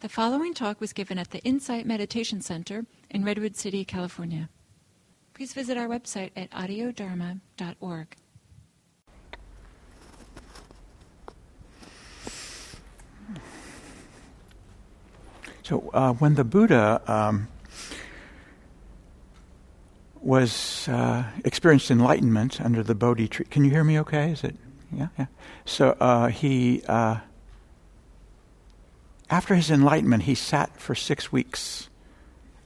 The following talk was given at the Insight Meditation Center in Redwood City, California. Please visit our website at audiodharma.org. So, uh, when the Buddha um, was uh, experienced enlightenment under the Bodhi tree, can you hear me? Okay, is it? Yeah, yeah. So uh, he uh, after his enlightenment, he sat for six weeks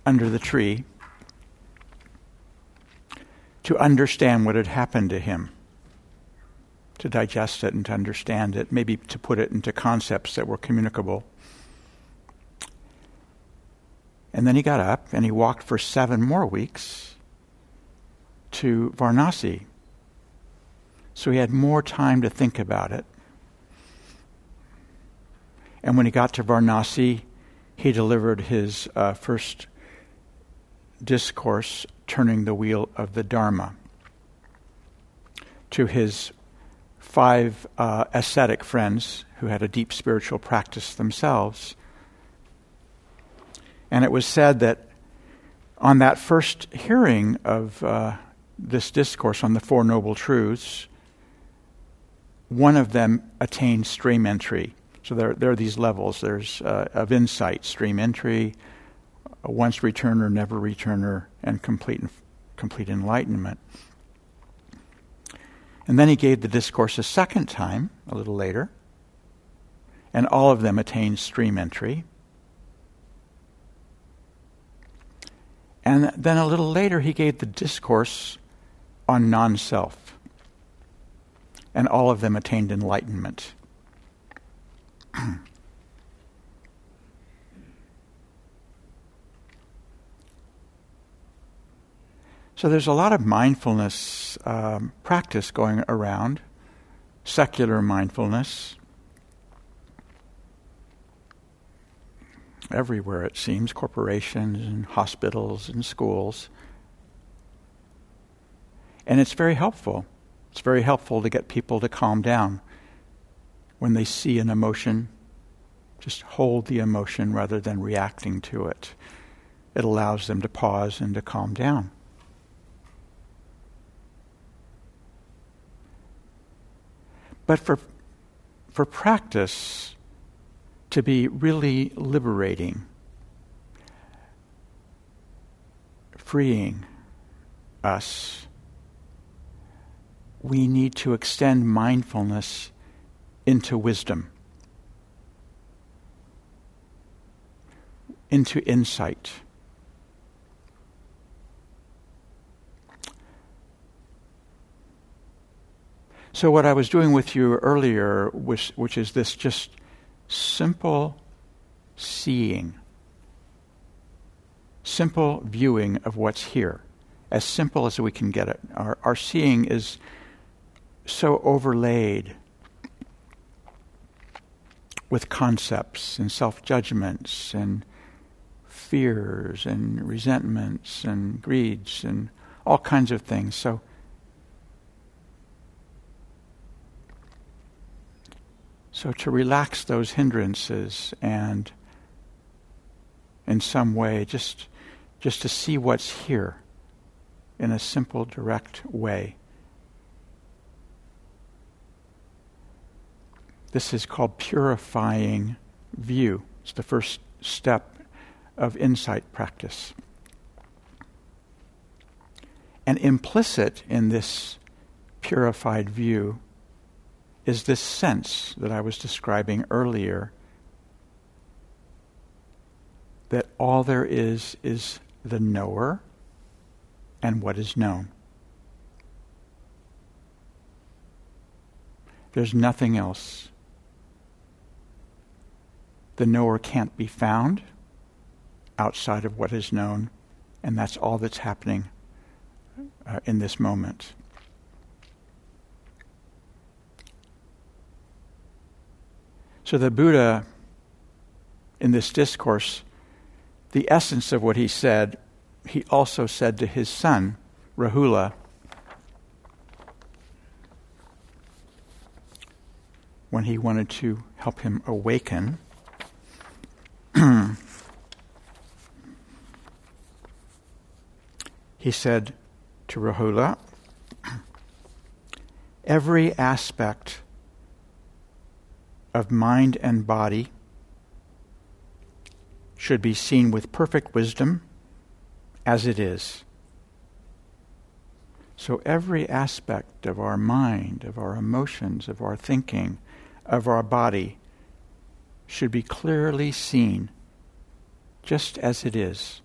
under the tree to understand what had happened to him, to digest it and to understand it, maybe to put it into concepts that were communicable. And then he got up and he walked for seven more weeks to Varanasi. So he had more time to think about it. And when he got to Varanasi, he delivered his uh, first discourse, Turning the Wheel of the Dharma, to his five uh, ascetic friends who had a deep spiritual practice themselves. And it was said that on that first hearing of uh, this discourse on the Four Noble Truths, one of them attained stream entry so there, there are these levels. There's uh, of insight, stream entry, once returner, never returner, and complete complete enlightenment. And then he gave the discourse a second time, a little later, and all of them attained stream entry. And then a little later, he gave the discourse on non self, and all of them attained enlightenment. so there's a lot of mindfulness um, practice going around, secular mindfulness. Everywhere it seems, corporations and hospitals and schools. And it's very helpful. It's very helpful to get people to calm down when they see an emotion, just hold the emotion rather than reacting to it. It allows them to pause and to calm down. But for, for practice to be really liberating, freeing us, we need to extend mindfulness into wisdom, into insight. So, what I was doing with you earlier, was, which is this just simple seeing, simple viewing of what's here, as simple as we can get it. Our, our seeing is so overlaid with concepts and self judgments and fears and resentments and greeds and all kinds of things. So, so to relax those hindrances and in some way just just to see what's here in a simple direct way This is called purifying view. It's the first step of insight practice. And implicit in this purified view is this sense that I was describing earlier that all there is is the knower and what is known. There's nothing else. The knower can't be found outside of what is known, and that's all that's happening uh, in this moment. So the Buddha, in this discourse, the essence of what he said, he also said to his son, Rahula, when he wanted to help him awaken he said to Rahula, Every aspect of mind and body should be seen with perfect wisdom as it is. So, every aspect of our mind, of our emotions, of our thinking, of our body should be clearly seen just as it is.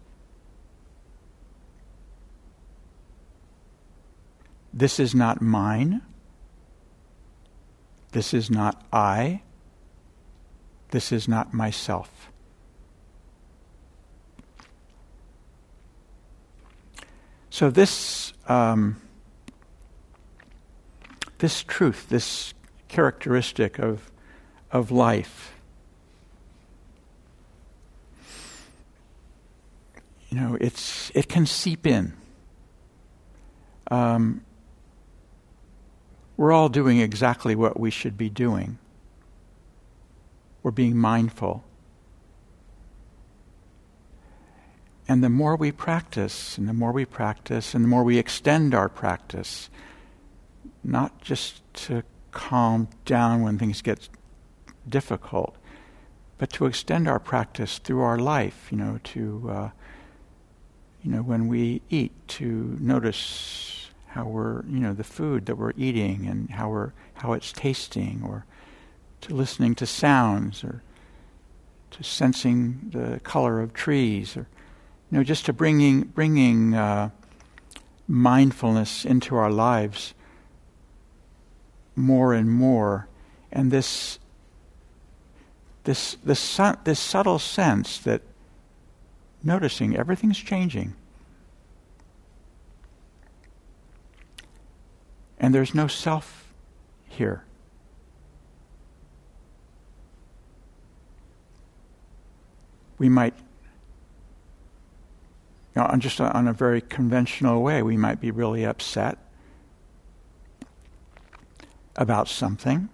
This is not mine. This is not I. This is not myself. So this um, this truth, this characteristic of of life, you know, it's it can seep in. Um, we're all doing exactly what we should be doing. We're being mindful. And the more we practice, and the more we practice, and the more we extend our practice, not just to calm down when things get difficult, but to extend our practice through our life, you know, to, uh, you know, when we eat, to notice how we're, you know, the food that we're eating and how we're, how it's tasting, or to listening to sounds, or to sensing the color of trees, or, you know, just to bringing, bringing uh, mindfulness into our lives more and more, and this, this, this, this subtle sense that noticing everything's changing And there's no self here. We might, you know, on just on a very conventional way, we might be really upset about something.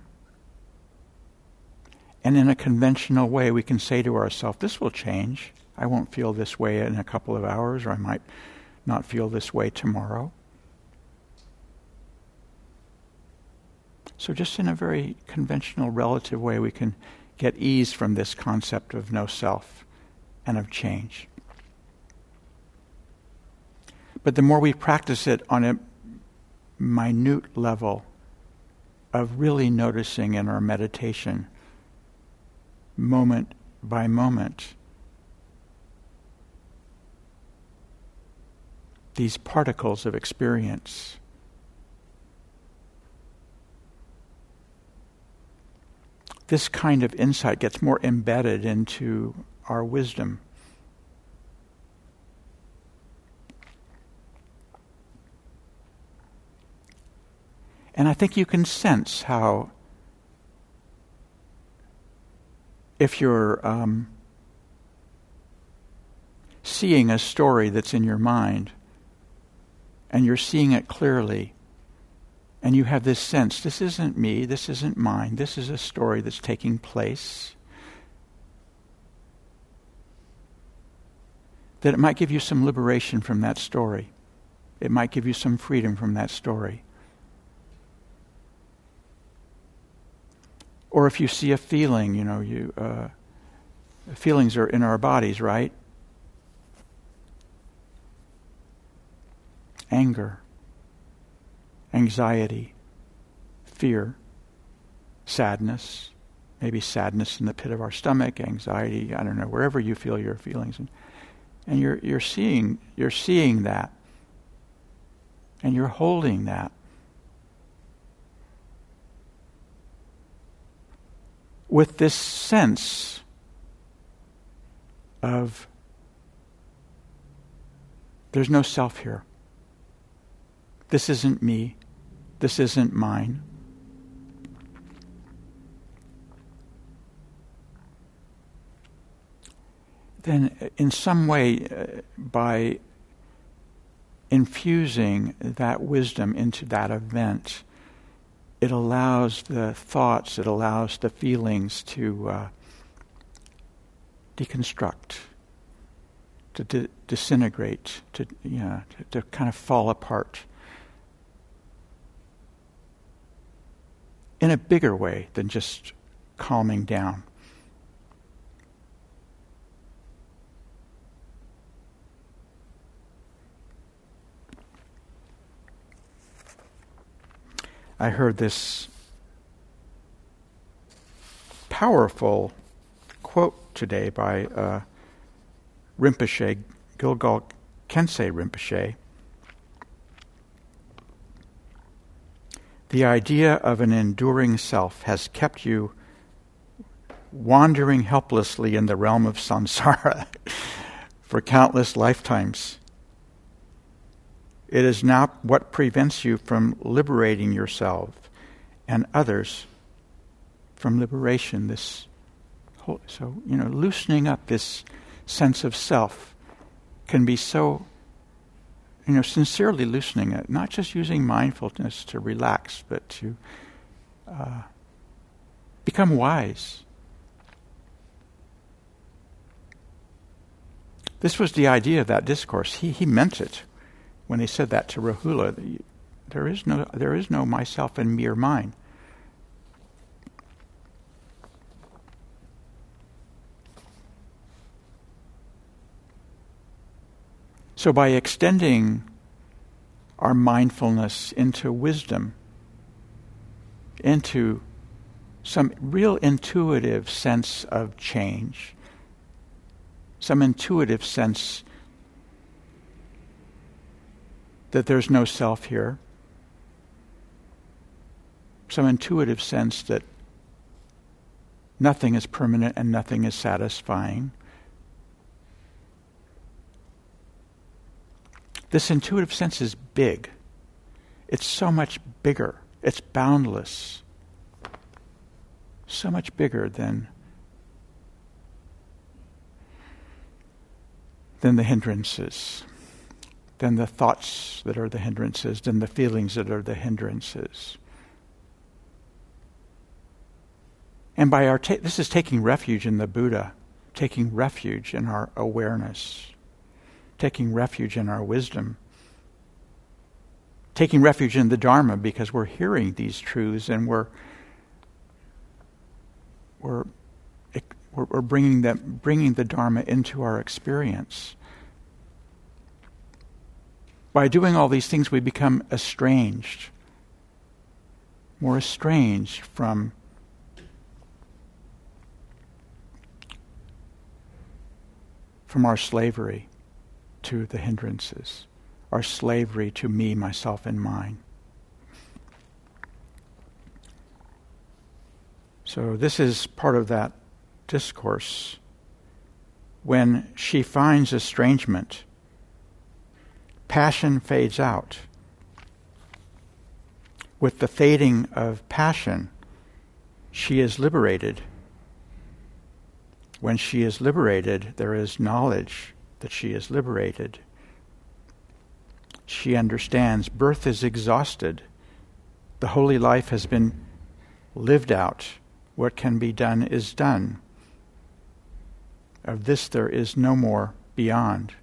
And in a conventional way, we can say to ourselves, This will change. I won't feel this way in a couple of hours, or I might not feel this way tomorrow. So, just in a very conventional, relative way, we can get ease from this concept of no self and of change. But the more we practice it on a minute level of really noticing in our meditation, moment by moment, these particles of experience this kind of insight gets more embedded into our wisdom. And I think you can sense how, if you're um, seeing a story that's in your mind and you're seeing it clearly, and you have this sense this isn't me, this isn't mine, this is a story that's taking place. That it might give you some liberation from that story. It might give you some freedom from that story. Or if you see a feeling, you know, you uh, feelings are in our bodies, right? Anger anxiety, fear, sadness, maybe sadness in the pit of our stomach, anxiety, I don't know, wherever you feel your feelings. And, and you're, you're, seeing, you're seeing that. And you're holding that. With this sense of there's no self here. This isn't me. This isn't mine. Then, in some way, uh, by infusing that wisdom into that event, it allows the thoughts, it allows the feelings to uh, deconstruct, to di- disintegrate, to, you know, to, to kind of fall apart. In a bigger way than just calming down. I heard this powerful quote today by uh, Rinpoche, Dilgo Khyentse Rinpoche. The idea of an enduring self has kept you wandering helplessly in the realm of samsara for countless lifetimes. It is not what prevents you from liberating yourself and others from liberation. This whole, so you know, loosening up this sense of self can be so you know sincerely loosening it, not just using mindfulness to relax, but to uh, become wise. This was the idea of that discourse. He, he meant it when he said that to Rahula, there is no, there is no myself and mere mine. So, by extending our mindfulness into wisdom, into some real intuitive sense of change, some intuitive sense that there's no self here, some intuitive sense that nothing is permanent and nothing is satisfying. This intuitive sense is big. It's so much bigger. It's boundless. So much bigger than than the hindrances than the thoughts that are the hindrances, than the feelings that are the hindrances. And by our ta- this is taking refuge in the Buddha, taking refuge in our awareness, taking refuge in our wisdom, taking refuge in the Dharma because we're hearing these truths and we're we're we're, bringing them bringing the Dharma into our experience. By doing all these things, we become estranged, more estranged from from our slavery to the hindrances, our slavery to me, myself, and mine. So, this is part of that discourse. When she finds estrangement, passion fades out. With the fading of passion, she is liberated. When she is liberated, there is knowledge that she is liberated. She understands birth is exhausted. The holy life has been lived out. What can be done is done. Of this there is no more beyond.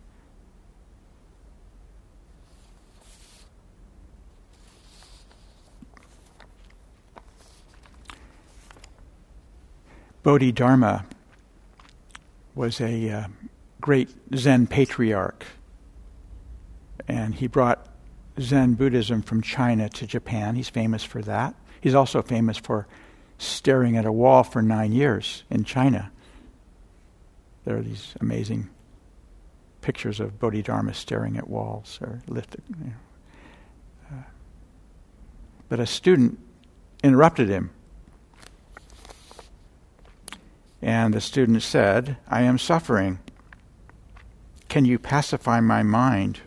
Bodhidharma was a uh, great Zen patriarch, and he brought Zen Buddhism from China to Japan. He's famous for that. He's also famous for staring at a wall for nine years in China. There are these amazing pictures of Bodhidharma staring at walls or. You know. uh, but a student interrupted him And the student said, I am suffering. Can you pacify my mind?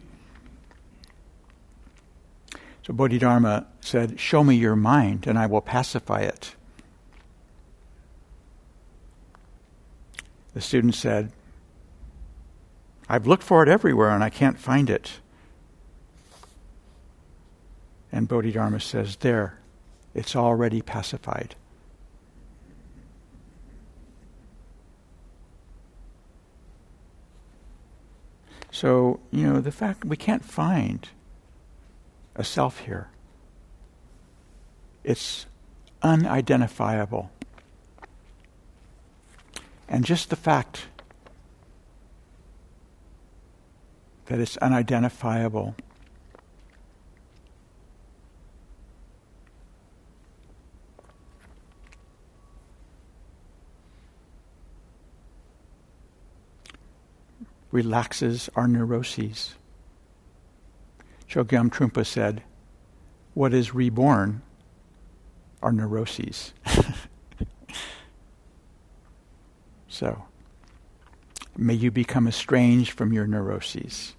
So Bodhidharma said, Show me your mind and I will pacify it. The student said, I've looked for it everywhere and I can't find it. And Bodhidharma says, There, it's already pacified. So, you know, the fact we can't find a self here, it's unidentifiable. And just the fact that it's unidentifiable relaxes our neuroses. Chogyam Trungpa said, What is reborn are neuroses. so, may you become estranged from your neuroses.